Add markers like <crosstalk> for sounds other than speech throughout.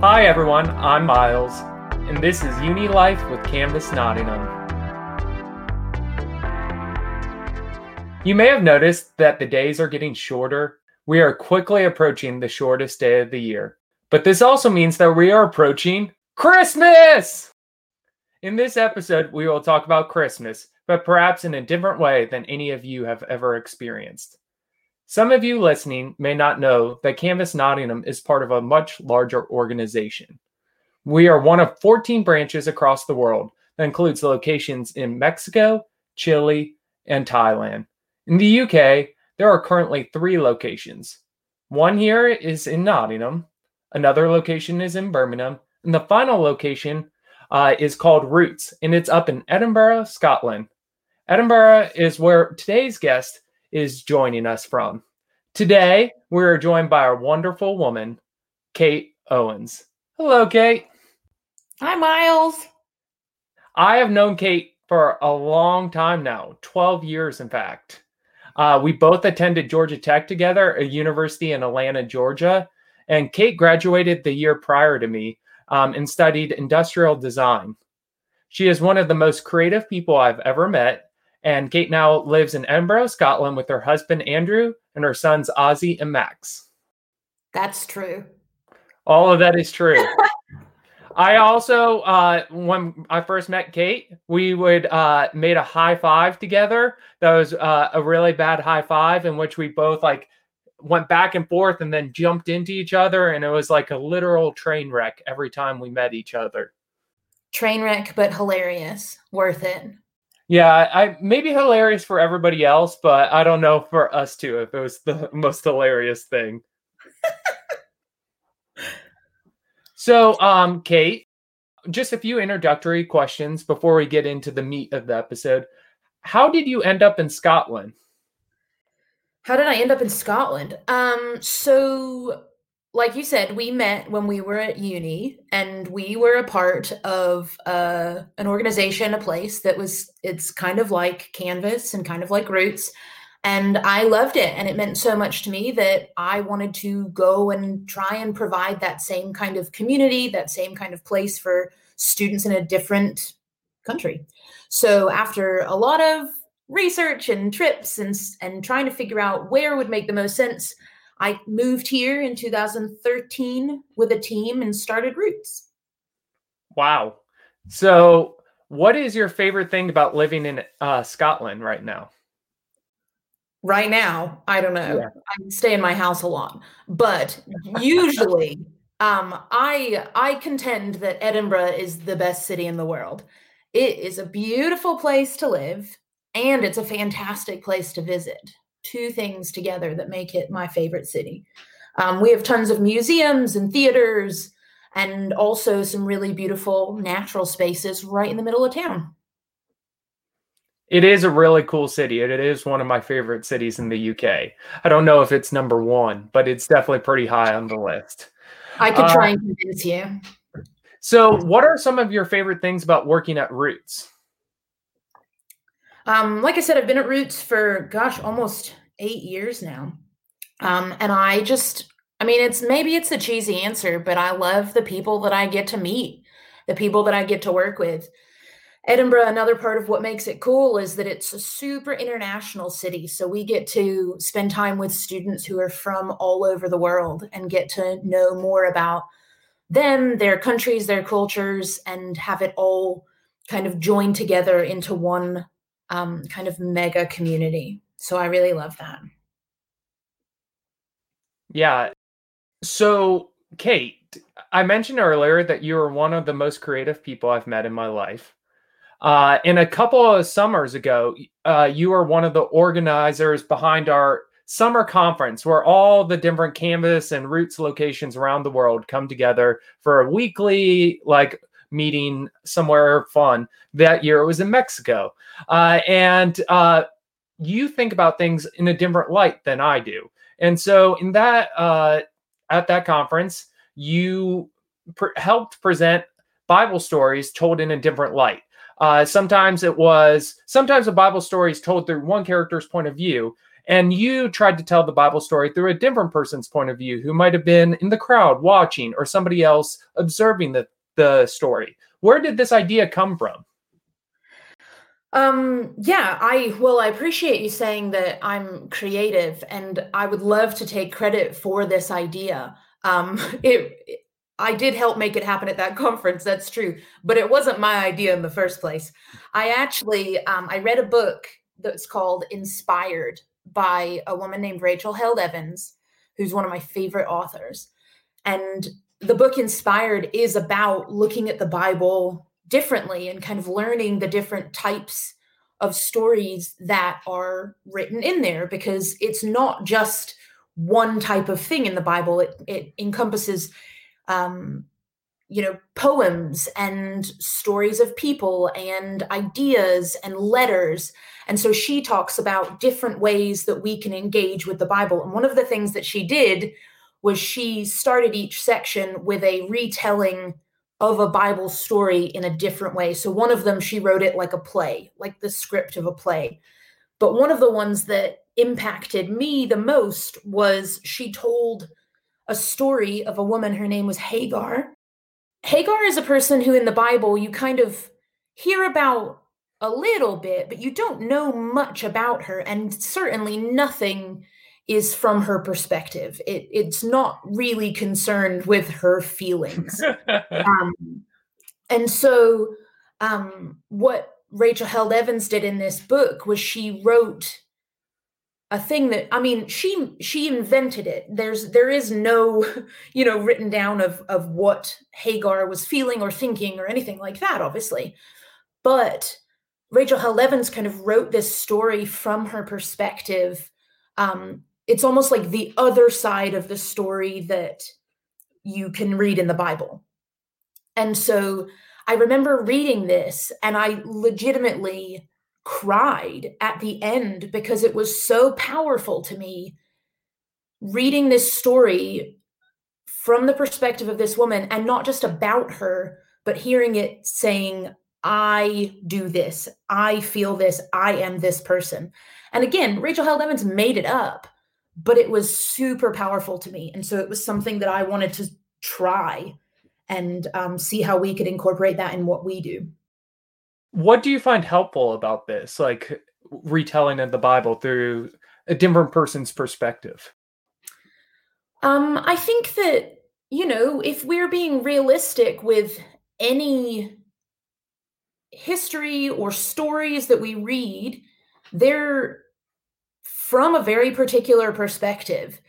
Hi, everyone. I'm Miles, and this is Uni Life with Canvas Nottingham. You may have noticed that the days are getting shorter. We are quickly approaching the shortest day of the year. But this also means that we are approaching Christmas! In this episode, we will talk about Christmas, but perhaps in a different way than any of you have ever experienced. Some of you listening may not know that Canvas Nottingham is part of a much larger organization. We are one of 14 branches across the world that includes locations in Mexico, Chile, and Thailand. In the UK, there are currently three locations. One here is in Nottingham, another location is in Birmingham, and the final location uh, is called Roots, and it's up in Edinburgh, Scotland. Edinburgh is where today's guest is joining us from. Today, we're joined by our wonderful woman, Kate Owens. Hello, Kate. Hi, Miles. I have known Kate for a long time now 12 years, in fact. Uh, we both attended Georgia Tech together, a university in Atlanta, Georgia. And Kate graduated the year prior to me um, and studied industrial design. She is one of the most creative people I've ever met and Kate now lives in Edinburgh, Scotland, with her husband Andrew and her sons Ozzy and Max. That's true. All of that is true. <laughs> I also, uh, when I first met Kate, we would uh, made a high five together. That was uh, a really bad high five in which we both like went back and forth and then jumped into each other, and it was like a literal train wreck every time we met each other. Train wreck, but hilarious, worth it. Yeah, I maybe hilarious for everybody else, but I don't know for us too if it was the <laughs> most hilarious thing. so, um, Kate, just a few introductory questions before we get into the meat of the episode. How did you end up in Scotland? How did I end up in Scotland? Um, so like you said, we met when we were at uni, and we were a part of uh, an organization, a place that was it's kind of like Canvas and kind of like Roots, and I loved it, and it meant so much to me that I wanted to go and try and provide that same kind of community, that same kind of place for students in a different country. So after a lot of research and trips and and trying to figure out where would make the most sense I moved here in 2013 with a team and started Roots. Wow. So, what is your favorite thing about living in uh, Scotland right now? Right now, I don't know. Yeah. I stay in my house a lot, but <laughs> usually, um, I I contend that Edinburgh is the best city in the world. It is a beautiful place to live, and it's a fantastic place to visit two things together that make it my favorite city. Um, we have tons of museums and theaters and also some really beautiful natural spaces right in the middle of town. It is a really cool city. and It is one of my favorite cities in the UK. I don't know if it's number one, but it's definitely pretty high on the list. I could try uh, and convince you. So, what are some of your favorite things about working at Roots? Um, like I said, I've been at Roots for gosh, almost eight years now. Um, and I just, I mean, it's maybe it's a cheesy answer, but I love the people that I get to meet, the people that I get to work with. Edinburgh, another part of what makes it cool is that it's a super international city. So we get to spend time with students who are from all over the world and get to know more about them, their countries, their cultures, and have it all kind of joined together into one um, kind of mega community. So I really love that. Yeah. So, Kate, I mentioned earlier that you are one of the most creative people I've met in my life. Uh, and a couple of summers ago, uh, you were one of the organizers behind our summer conference where all the different canvas and roots locations around the world come together for a weekly like meeting somewhere fun that year it was in mexico uh, and uh, you think about things in a different light than I do. And so in that uh, at that conference, you pr- helped present Bible stories told in a different light. Uh, sometimes it was sometimes a Bible story is told through one character's point of view, And you tried to tell the Bible story through a different person's point of view who might have been in the crowd watching or somebody else observing the, the story. Where did this idea come from? Um, yeah, I well, I appreciate you saying that I'm creative, and I would love to take credit for this idea. Um, <laughs> it, I did help make it happen at that <laughs> conference. That's true, but it wasn't my idea in the first place. I actually, um, I read a book that's called Inspired by a woman named Rachel Held Evans, who's one of my favorite authors, and the book Inspired is about looking at the Bible differently and kind of learning the different types of stories that are written in there because it's not just one type of thing in the Bible. It, it encompasses, um, you know, poems and stories of people and ideas and letters. And so she talks about different ways that we can engage with the Bible. And one of the things that she did was she started each section with a retelling of a Bible story in a different way. So one of them, she wrote it like a play, like the script of a play. But one of the ones that impacted me the most was she told a story of a woman. Her name was Hagar. Hagar is a person who in the Bible you kind of hear about a little bit, but you don't know much about her, and certainly nothing is from her perspective. It, it's not really concerned with her feelings. <laughs> um, and so, um, what Rachel Held Evans did in this book was she wrote a thing that I mean she she invented it. There's there is no <laughs> you know written down of of what Hagar was feeling or thinking or anything like that, obviously. But Rachel Held Evans kind of wrote this story from her perspective um, it's almost like the other side of the story that you can read in the Bible. And so I remember reading this and I legitimately cried at the end because it was so powerful to me reading this story from the perspective of this woman and not just about her, but hearing it saying, I do this, I feel this, I am this person. And again, Rachel Held Evans made it up but it was super powerful to me. And so it was something that I wanted to try and um, see how we could incorporate that in what we do. What do you find helpful about this, like retelling of the Bible through a different person's perspective? Um, I think that, you know, if we're being realistic with any history or stories that we read, they're from a very particular perspective.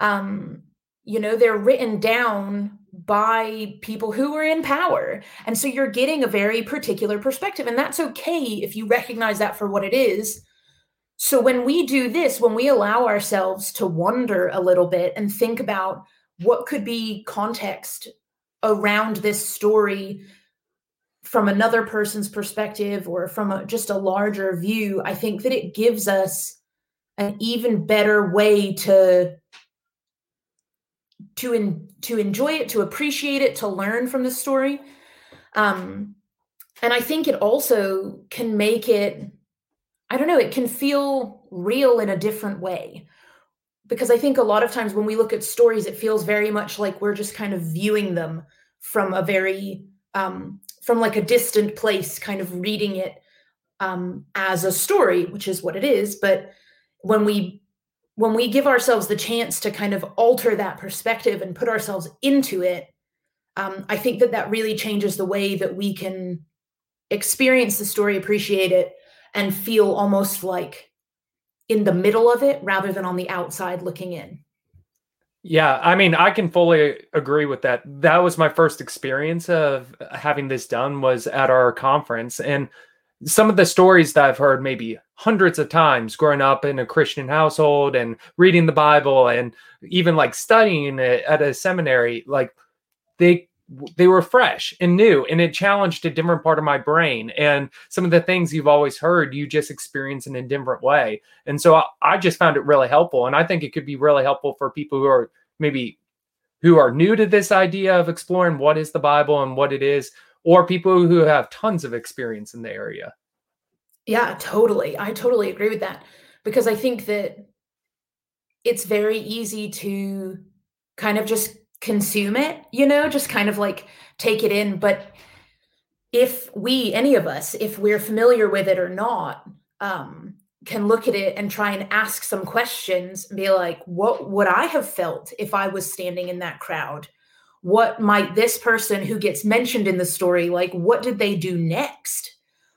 Um, you know, they're written down by people who are in power. And so you're getting a very particular perspective. And that's okay if you recognize that for what it is. So when we do this, when we allow ourselves to wonder a little bit and think about what could be context around this story from another person's perspective or from a, just a larger view, I think that it gives us an even better way to to in, to enjoy it, to appreciate it, to learn from the story. Um, and I think it also can make it, I don't know, it can feel real in a different way. Because I think a lot of times when we look at stories, it feels very much like we're just kind of viewing them from a very, um, from like a distant place, kind of reading it um, as a story, which is what it is. But when we when we give ourselves the chance to kind of alter that perspective and put ourselves into it um, i think that that really changes the way that we can experience the story appreciate it and feel almost like in the middle of it rather than on the outside looking in yeah, I mean, I can fully agree with that. That was my first experience of having this done was at our conference and some of the stories that I've heard maybe hundreds of times growing up in a Christian household and reading the Bible and even like studying it at a seminary, like they they were fresh and new and it challenged a different part of my brain. And some of the things you've always heard you just experience in a different way. And so I, I just found it really helpful and i think it could be really helpful for people who are maybe who are new to this idea of exploring what is the bible and what it is or people who have tons of experience in the area. Yeah, totally. I totally agree with that because I think that it's very easy to kind of just consume it, you know, just kind of like take it in. But if we, any of us, if we're familiar with it or not, um, can look at it and try and ask some questions and be like, what would I have felt if I was standing in that crowd? What might this person who gets mentioned in the story, like, what did they do next?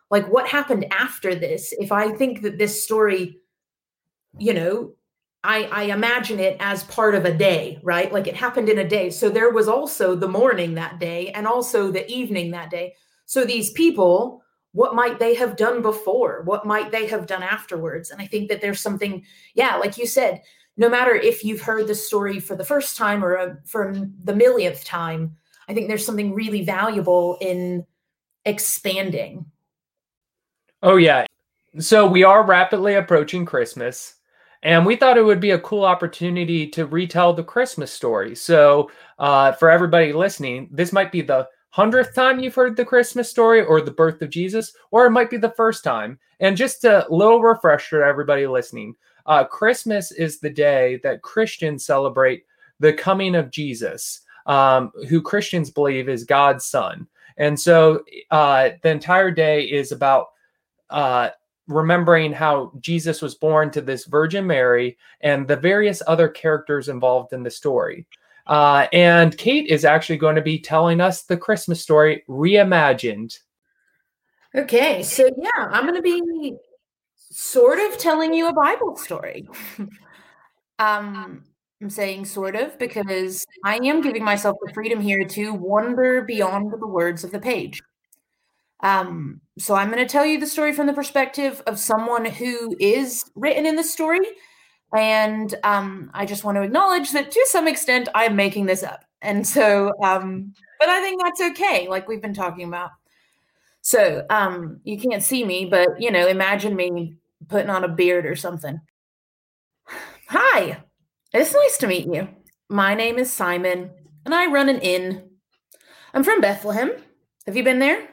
Like, what happened after this? If I think that this story, you know, I, I imagine it as part of a day, right? Like it happened in a day. So there was also the morning that day and also the evening that day. So these people, what might they have done before? What might they have done afterwards? And I think that there's something, yeah, like you said, no matter if you've heard the story for the first time or a, uh, for the millionth time, I think there's something really valuable in expanding. Oh, yeah. So we are rapidly approaching Christmas. And we thought it would be a cool opportunity to retell the Christmas story. So, uh, for everybody listening, this might be the hundredth time you've heard the Christmas story or the birth of Jesus, or it might be the first time. And just a little refresher to everybody listening uh, Christmas is the day that Christians celebrate the coming of Jesus, um, who Christians believe is God's son. And so uh, the entire day is about uh, remembering how Jesus was born to this Virgin Mary and the various other characters involved in the story. Uh, and Kate is actually going to be telling us the Christmas story reimagined. Okay, so yeah, I'm going to be sort of telling you a Bible story. <laughs> um, I'm saying sort of because I am giving myself the freedom here to wander beyond the words of the page. Um, so I'm going to tell you the story from the perspective of someone who is written in the story. And um, I just want to acknowledge that to some extent I'm making this up. And so, um, but I think that's okay, like we've been talking about. So um, you can't see me, but you know, imagine me putting on a beard or something. Hi, it's nice to meet you. My name is Simon, and I run an inn. I'm from Bethlehem. Have you been there?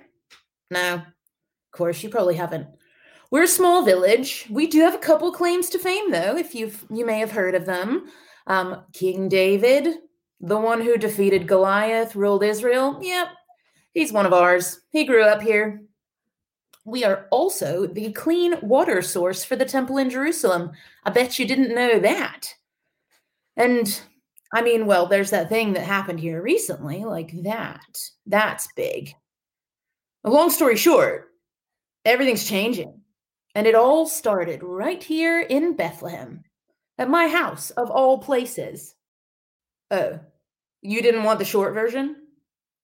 No. Of course, you probably haven't. We're a small village. We do have a couple claims to fame, though, if you've you may have heard of them. Um, King David, the one who defeated Goliath, ruled Israel. Yep, he's one of ours. He grew up here. We are also the clean water source for the temple in Jerusalem. I bet you didn't know that. And I mean, well, there's that thing that happened here recently, like that. That's big. Long story short, everything's changing. And it all started right here in Bethlehem, at my house, of all places. Oh, you didn't want the short version?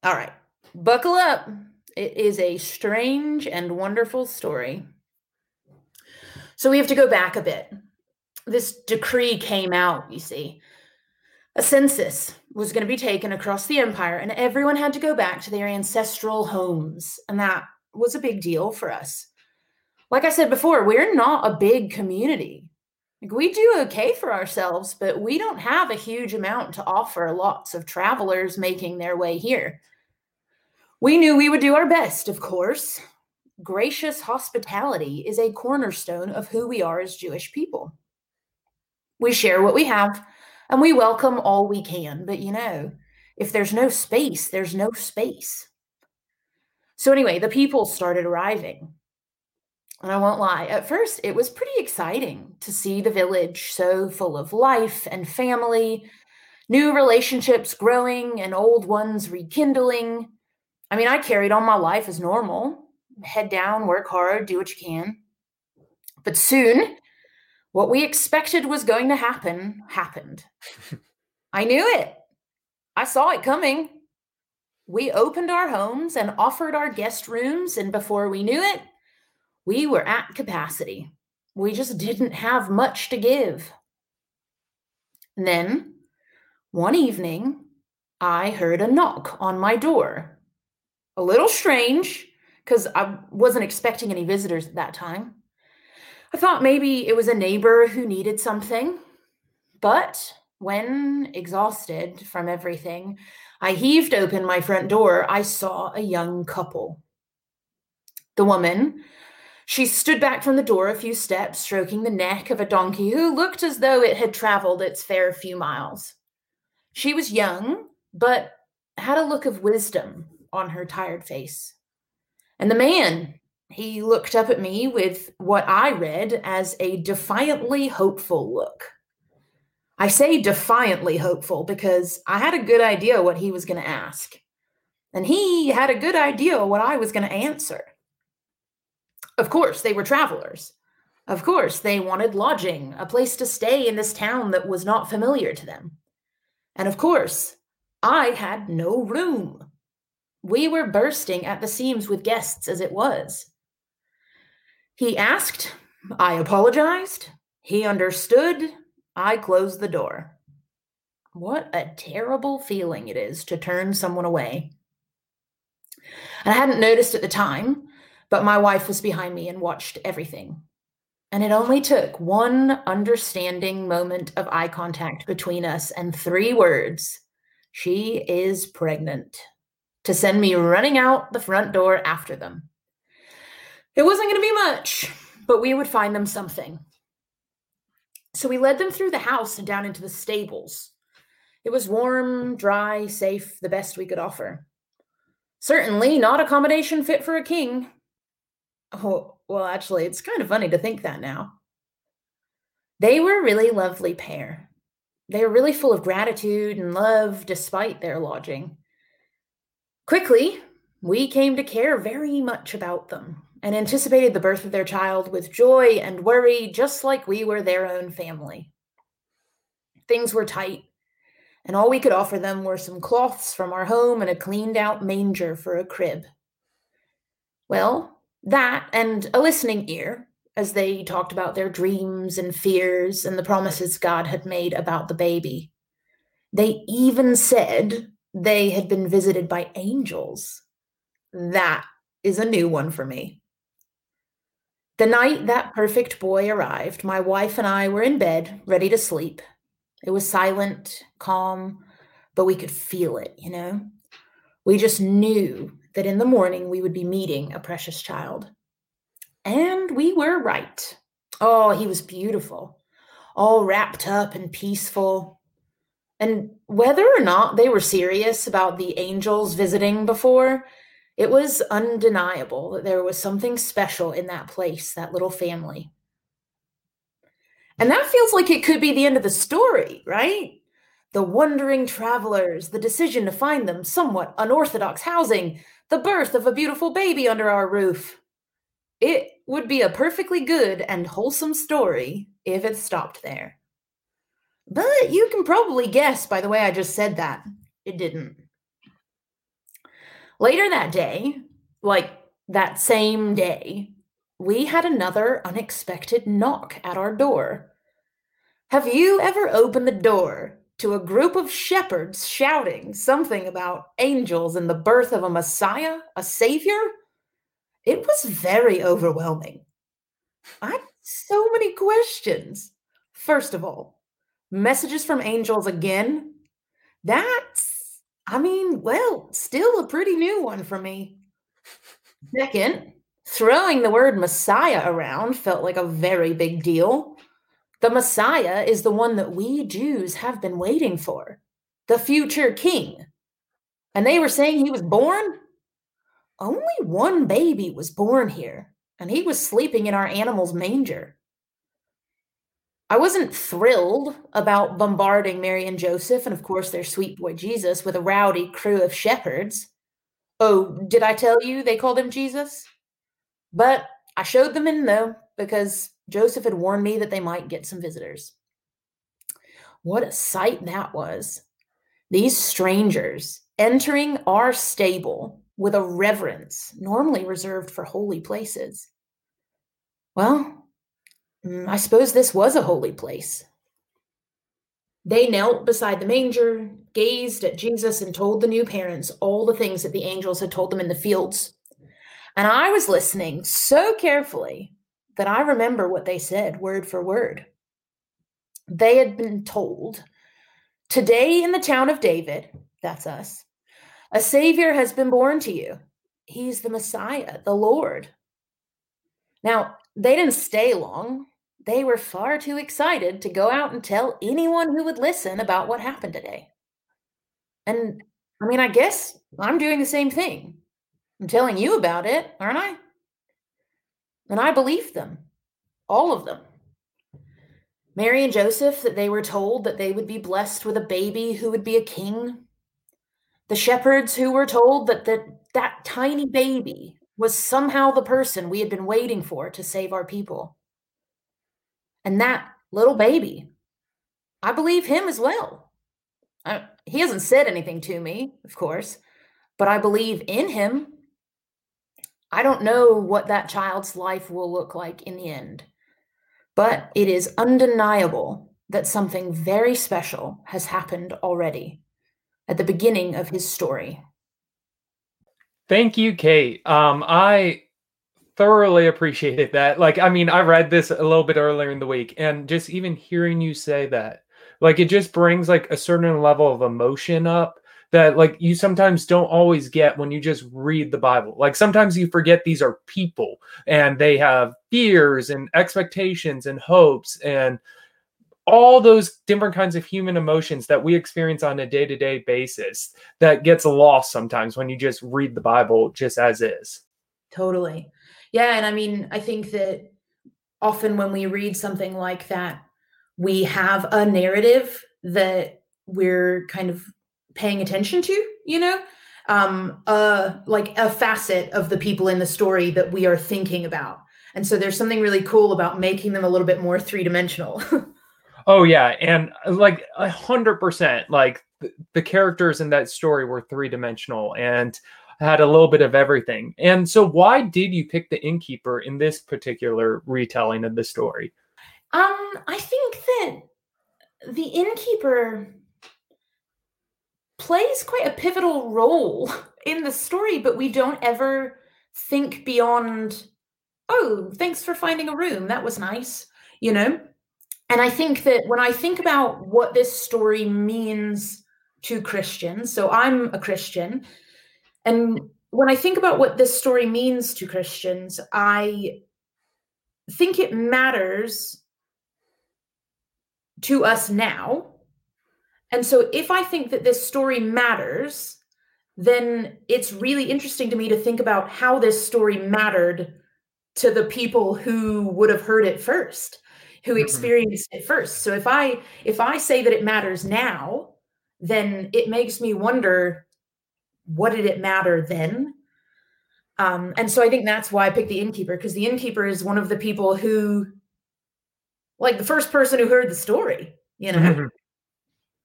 All right, buckle up. It is a strange and wonderful story. So we have to go back a bit. This decree came out, you see. A census was going to be taken across the empire, and everyone had to go back to their ancestral homes. And that was a big deal for us. Like I said before, we're not a big community. Like we do okay for ourselves, but we don't have a huge amount to offer lots of travelers making their way here. We knew we would do our best, of course. Gracious hospitality is a cornerstone of who we are as Jewish people. We share what we have and we welcome all we can. But you know, if there's no space, there's no space. So, anyway, the people started arriving. And I won't lie, at first it was pretty exciting to see the village so full of life and family, new relationships growing and old ones rekindling. I mean, I carried on my life as normal head down, work hard, do what you can. But soon what we expected was going to happen happened. <laughs> I knew it. I saw it coming. We opened our homes and offered our guest rooms, and before we knew it, we were at capacity. We just didn't have much to give. And then, one evening, I heard a knock on my door. A little strange, because I wasn't expecting any visitors at that time. I thought maybe it was a neighbor who needed something. But when exhausted from everything, I heaved open my front door. I saw a young couple. The woman, She stood back from the door a few steps, stroking the neck of a donkey who looked as though it had traveled its fair few miles. She was young, but had a look of wisdom on her tired face. And the man, he looked up at me with what I read as a defiantly hopeful look. I say defiantly hopeful because I had a good idea what he was going to ask. And he had a good idea what I was going to answer. Of course, they were travelers. Of course, they wanted lodging, a place to stay in this town that was not familiar to them. And of course, I had no room. We were bursting at the seams with guests as it was. He asked, I apologized, he understood, I closed the door. What a terrible feeling it is to turn someone away. I hadn't noticed at the time, but my wife was behind me and watched everything. And it only took one understanding moment of eye contact between us and three words she is pregnant to send me running out the front door after them. It wasn't going to be much, but we would find them something. So we led them through the house and down into the stables. It was warm, dry, safe, the best we could offer. Certainly not accommodation fit for a king. Oh, well, actually, it's kind of funny to think that now. They were a really lovely pair. They were really full of gratitude and love despite their lodging. Quickly, we came to care very much about them and anticipated the birth of their child with joy and worry, just like we were their own family. Things were tight, and all we could offer them were some cloths from our home and a cleaned out manger for a crib. Well, that and a listening ear as they talked about their dreams and fears and the promises God had made about the baby. They even said they had been visited by angels. That is a new one for me. The night that perfect boy arrived, my wife and I were in bed, ready to sleep. It was silent, calm, but we could feel it, you know? We just knew that in the morning we would be meeting a precious child. And we were right. Oh, he was beautiful, all wrapped up and peaceful. And whether or not they were serious about the angels visiting before, it was undeniable that there was something special in that place, that little family. And that feels like it could be the end of the story, right? The wandering travelers, the decision to find them somewhat unorthodox housing, the birth of a beautiful baby under our roof. It would be a perfectly good and wholesome story if it stopped there. But you can probably guess by the way I just said that, it didn't. Later that day, like that same day, we had another unexpected knock at our door. Have you ever opened the door to a group of shepherds shouting something about angels and the birth of a Messiah, a Savior? It was very overwhelming. I had so many questions. First of all, messages from angels again. That's, I mean, well, still a pretty new one for me. Second, throwing the word Messiah around felt like a very big deal. The Messiah is the one that we Jews have been waiting for, the future king. And they were saying he was born? Only one baby was born here, and he was sleeping in our animal's manger. I wasn't thrilled about bombarding Mary and Joseph, and of course their sweet boy Jesus, with a rowdy crew of shepherds. Oh, did I tell you they called him Jesus? But I showed them in though, because Joseph had warned me that they might get some visitors. What a sight that was. These strangers entering our stable with a reverence normally reserved for holy places. Well, Mm, I suppose this was a holy place. They knelt beside the manger, gazed at Jesus, and told the new parents all the things that the angels had told them in the fields. And I was listening so carefully that I remember what they said word for word. They had been told, Today in the town of David, that's us, a Savior has been born to you. He's the Messiah, the Lord. Now, they didn't stay long. They were far too excited to go out and tell anyone who would listen about what happened today. And I mean, I guess I'm doing the same thing. I'm telling you about it, aren't I? And I believe them, all of them. Mary and Joseph, that they were told that they would be blessed with a baby who would be a king. The shepherds who were told that that, that tiny baby was somehow the person we had been waiting for to save our people. And that little baby, I believe him as well. I, he hasn't said anything to me, of course, but I believe in him. I don't know what that child's life will look like in the end, but it is undeniable that something very special has happened already at the beginning of his story. Thank you, Kate. Um, I thoroughly appreciated that. Like, I mean, I read this a little bit earlier in the week, and just even hearing you say that, like, it just brings like a certain level of emotion up that like you sometimes don't always get when you just read the Bible. Like sometimes you forget these are people and they have fears and expectations and hopes and all those different kinds of human emotions that we experience on a day-to-day basis that gets lost sometimes when you just read the Bible just as is. Totally. Yeah, and I mean, I think that often when we read something like that, we have a narrative that we're kind of paying attention to, you know? Um uh like a facet of the people in the story that we are thinking about. And so there's something really cool about making them a little bit more three-dimensional. <laughs> oh yeah, and like a hundred percent, like the characters in that story were three-dimensional and had a little bit of everything. And so, why did you pick the innkeeper in this particular retelling of the story? Um, I think that the innkeeper plays quite a pivotal role in the story, but we don't ever think beyond, oh, thanks for finding a room. That was nice, you know? And I think that when I think about what this story means to Christians, so I'm a Christian, and when I think about what this story means to Christians, I think it matters to us now. And so if I think that this story matters, then it's really interesting to me to think about how this story mattered to the people who would have heard it first who mm-hmm. experienced it first so if i if i say that it matters now then it makes me wonder what did it matter then? Um, and so I think that's why I picked the innkeeper because the innkeeper is one of the people who, like, the first person who heard the story, you know. Mm-hmm.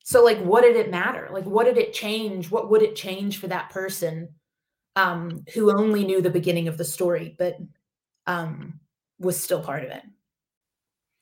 So, like, what did it matter? Like, what did it change? What would it change for that person um, who only knew the beginning of the story, but um, was still part of it?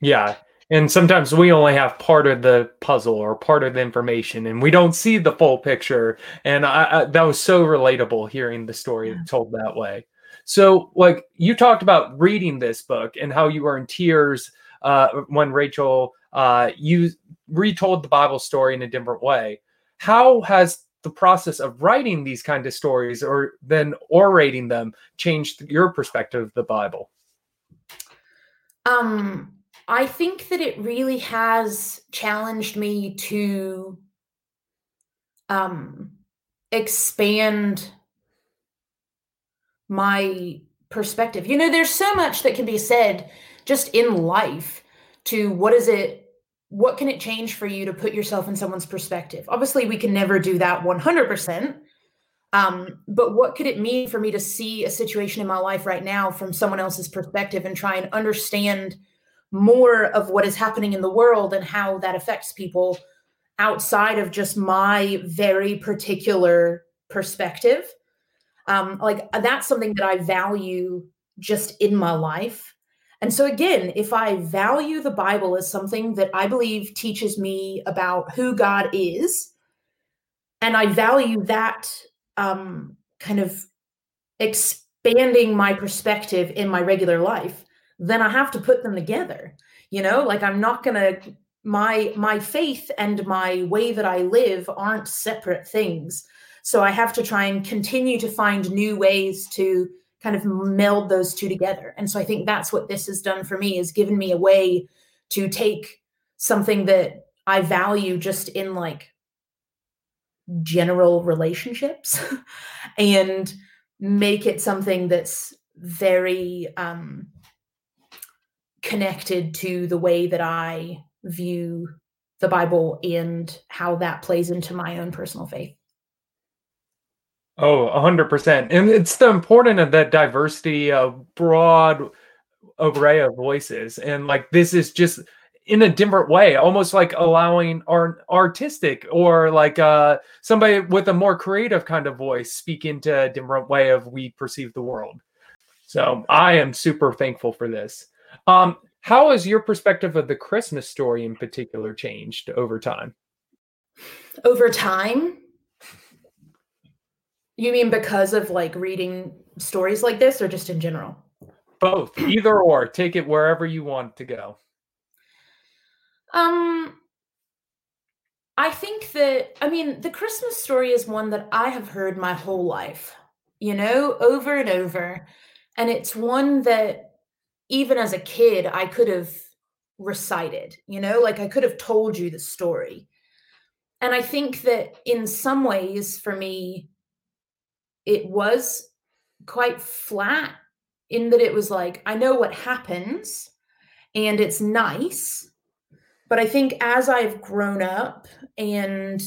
Yeah, and sometimes we only have part of the puzzle or part of the information and we don't see the full picture. And I, I, that was so relatable hearing the story yeah. told that way. So like you talked about reading this book and how you were in tears uh, when rachel uh, you retold the bible story in a different way. How has the process of writing these kind of stories or then orating them changed your perspective of the bible? Um I think that it really has challenged me to um, expand my perspective. You know, there's so much that can be said just in life to what is it what can it change for you to put yourself in someone's perspective obviously we can never do that 100% um, but what could it mean for me to see a situation in my life right now from someone else's perspective and try and understand more of what is happening in the world and how that affects people outside of just my very particular perspective. Um, like that's something that I value just in my life. And so, again, if I value the Bible as something that I believe teaches me about who God is, and I value that um, kind of expanding my perspective in my regular life, then I have to put them together. You know, like I'm not going to my my faith and my way that I live aren't separate things. So I have to try and continue to find new ways to kind of meld those two together. And so I think that's what this has done for me is given me a way to take something that I value just in like general relationships <laughs> and make it something that's very um, connected to the way that I view the Bible and how that plays into my own personal faith. Oh, 100%. And it's the importance of that diversity of broad array of voices. And like this is just in a different way, almost like allowing our artistic or like uh somebody with a more creative kind of voice speak into a different way of we perceive the world. So I am super thankful for this. Um, how has your perspective of the Christmas story in particular changed over time? Over time? You mean because of like reading stories like this or just in general? Both, either or. Take it wherever you want to go. Um I think that I mean the Christmas story is one that I have heard my whole life, you know, over and over. And it's one that even as a kid I could have recited, you know, like I could have told you the story. And I think that in some ways for me it was quite flat in that it was like I know what happens and it's nice but I think as I've grown up and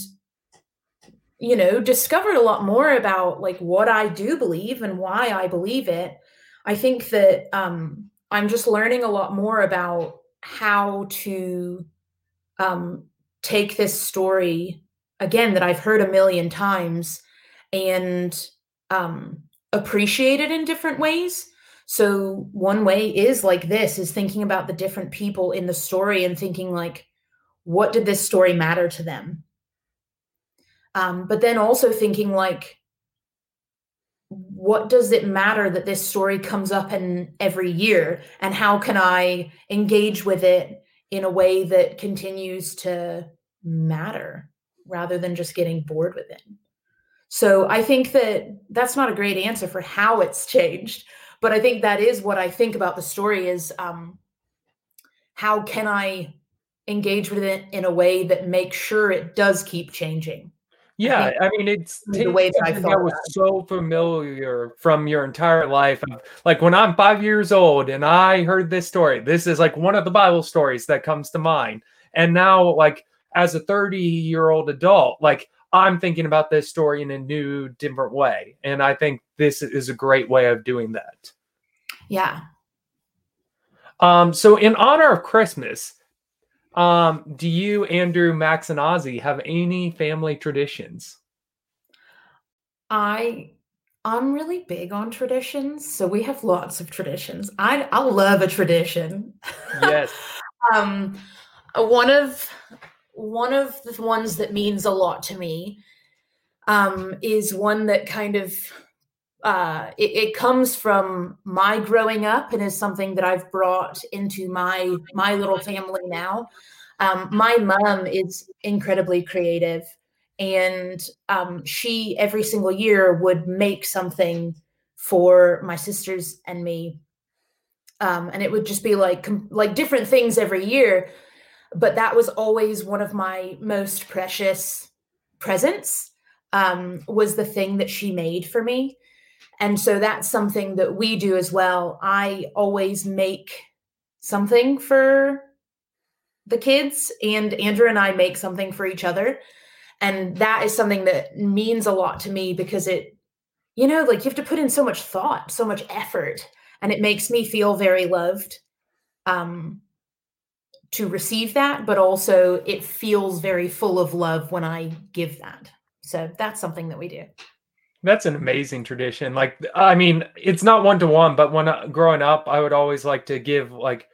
you know, discovered a lot more about like what I do believe and why I believe it, I think that um I'm just learning a lot more about how to um take this story again that I've heard a million times and um appreciate it in different ways so one way is like this is thinking about the different people in the story and thinking like what did this story matter to them? Um, but then also thinking like what does it matter that this story comes up in every year and how can I engage with it in a way that continues to matter rather than just getting bored with it? So I think that that's not a great answer for how it's <laughs> changed but i think that is what i think about the story is um, how can i engage with it in a way that makes sure it does keep changing yeah i, I mean it's the way that i thought that was so familiar from your entire life like when i'm five years old and i heard this story this is like one of the bible stories that comes to mind and now like as a 30 year old adult like I'm thinking about this story in a new, different way. And I think this is a great way of doing that. Yeah. Um, so in honor of Christmas, um, do you, Andrew, Max, and Ozzy have any family traditions? I I'm really big on traditions, so we have lots of traditions. I I love a tradition. Yes. <laughs> um one of one of the ones that means a lot to me um, is one that kind of uh, it, it, comes from my growing up and is something that I've brought into my my little family now. Um, my mom is incredibly creative, and um, she every single year would make something for my sisters and me, um, and it would just be like like different things every year but that was always one of my most precious presents um, was the thing that she made for me and so that's something that we do as well i always make something for the kids and andrew and i make something for each other and that is something that means a lot to me because it you know like you have to put in so much thought so much effort and it makes me feel very loved um to receive that, but also it feels very full of love when I give that. So that's something that we do. That's an amazing tradition. Like, I mean, it's not one to one, but when uh, growing up, I would always like to give like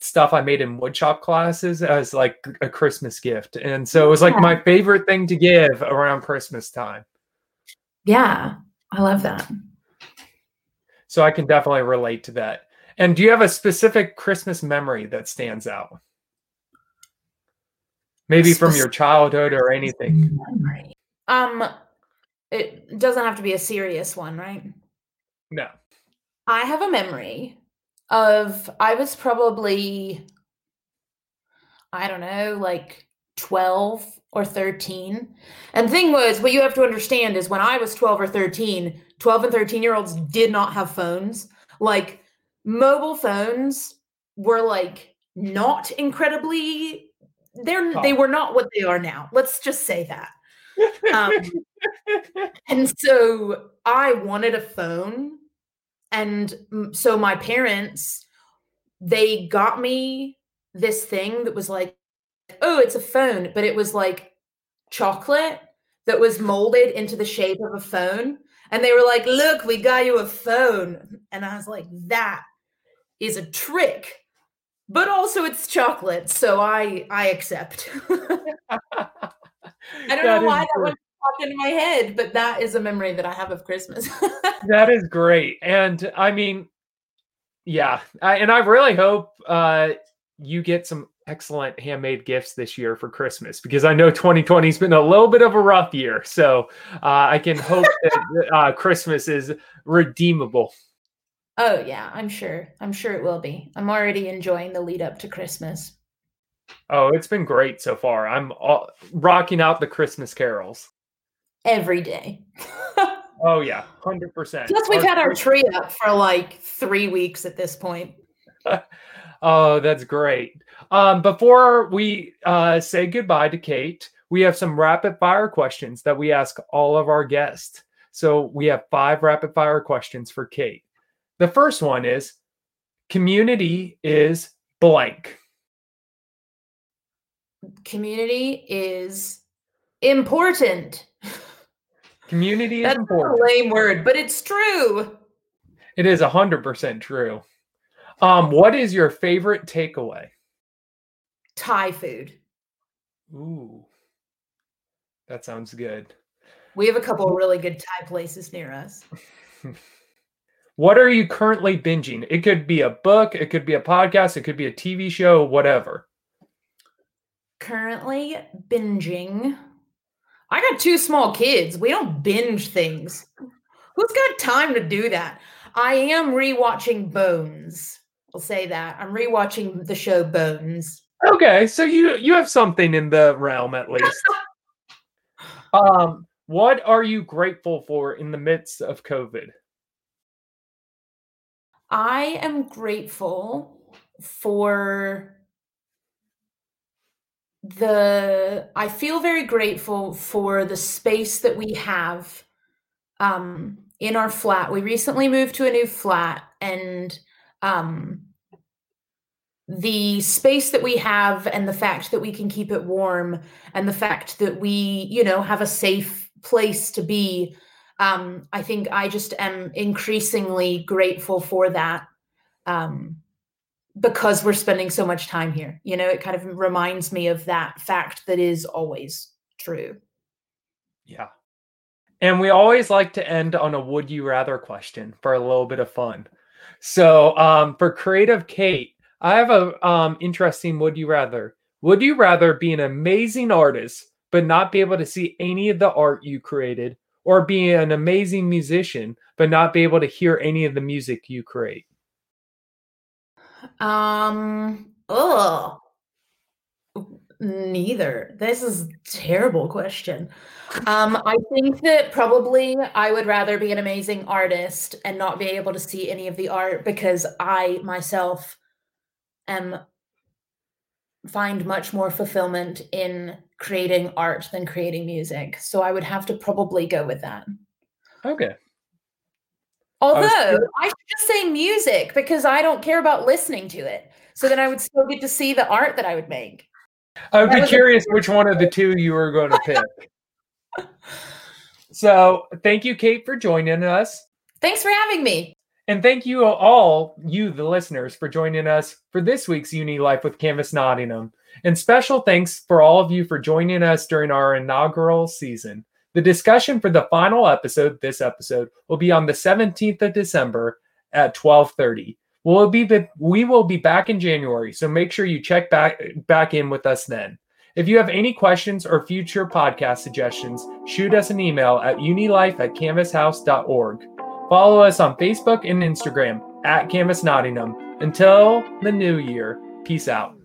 stuff I made in woodshop classes as like a Christmas gift. And so it was like yeah. my favorite thing to give around Christmas time. Yeah, I love that. So I can definitely relate to that. And do you have a specific Christmas memory that stands out? Maybe from your childhood or anything. Um, it doesn't have to be a serious one, right? No. I have a memory of I was probably I don't know, like 12 or 13. And the thing was, what you have to understand is when I was 12 or 13, 12 and 13 year olds did not have phones. Like mobile phones were like not incredibly they're oh. they were not what they are now. Let's just say that. Um, and so I wanted a phone and so my parents they got me this thing that was like oh it's a phone but it was like chocolate that was molded into the shape of a phone and they were like look we got you a phone. And i was like that is a trick but also it's chocolate so i i accept <laughs> i don't that know why that one popped into my head but that is a memory that i have of christmas that is great and i mean yeah I, and i really hope uh you get some excellent handmade gifts this year for Christmas because I know 2020 has been a little bit of a rough year. So uh, I can hope that uh, <laughs> Christmas is redeemable. Oh, yeah, I'm sure. I'm sure it will be. I'm already enjoying the lead up to Christmas. Oh, it's been great so far. I'm all, rocking out the Christmas carols every day. <laughs> oh, yeah, 100%. Plus, we've our had our tree up for like three weeks at this point. <laughs> Oh, that's great. Um, before we uh, say goodbye to Kate, we have some rapid fire questions that we ask all of our guests. So we have five rapid fire questions for Kate. The first one is community is blank. Community is important. Community is That's important. a lame word, but it's true. It is 100% true. Um, what is your favorite takeaway? Thai food. Ooh, that sounds good. We have a couple really good Thai places near us. <laughs> what are you currently binging? It could be a book, it could be a podcast, it could be a TV show, whatever. Currently binging. I got two small kids. We don't binge things. Who's got time to do that? I am rewatching Bones. I'll say that. I'm rewatching the show Bones. Okay, so you you have something in the realm at least. <laughs> um, what are you grateful for in the midst of COVID? I am grateful for the I feel very grateful for the space that we have um in our flat. We recently moved to a new flat and um, the space that we have and the fact that we can keep it warm and the fact that we you know have a safe place to be um, i think i just am increasingly grateful for that um, because we're spending so much time here you know it kind of reminds me of that fact that is always true yeah and we always like to end on a would you rather question for a little bit of fun so um, for creative Kate, I have a um, interesting would you rather. Would you rather be an amazing artist but not be able to see any of the art you created, or be an amazing musician but not be able to hear any of the music you create? Um. Oh. Neither. This is terrible question. Um, I think that probably I would rather be an amazing artist and not be able to see any of the art because I myself am find much more fulfillment in creating art than creating music. So I would have to probably go with that. Okay. Although I, I should just say music because I don't care about listening to it. So then I would still get to see the art that I would make. I would be curious a- which one of the two you were going <laughs> to pick. so, thank you, Kate, for joining us. Thanks for having me. And thank you all, you, the listeners, for joining us for this week's Uni Life with Canvas Nottingham. And special thanks for all of you for joining us during our inaugural season. The discussion for the final episode, this episode, will be on the 17th of December at 1230. We'll be we will be back in January, so make sure you check back back in with us then. If you have any questions or future podcast suggestions, shoot us an email at unilife at canvashouse.org. Follow us on Facebook and Instagram at Canvas Nottingham. Until the new year, peace out.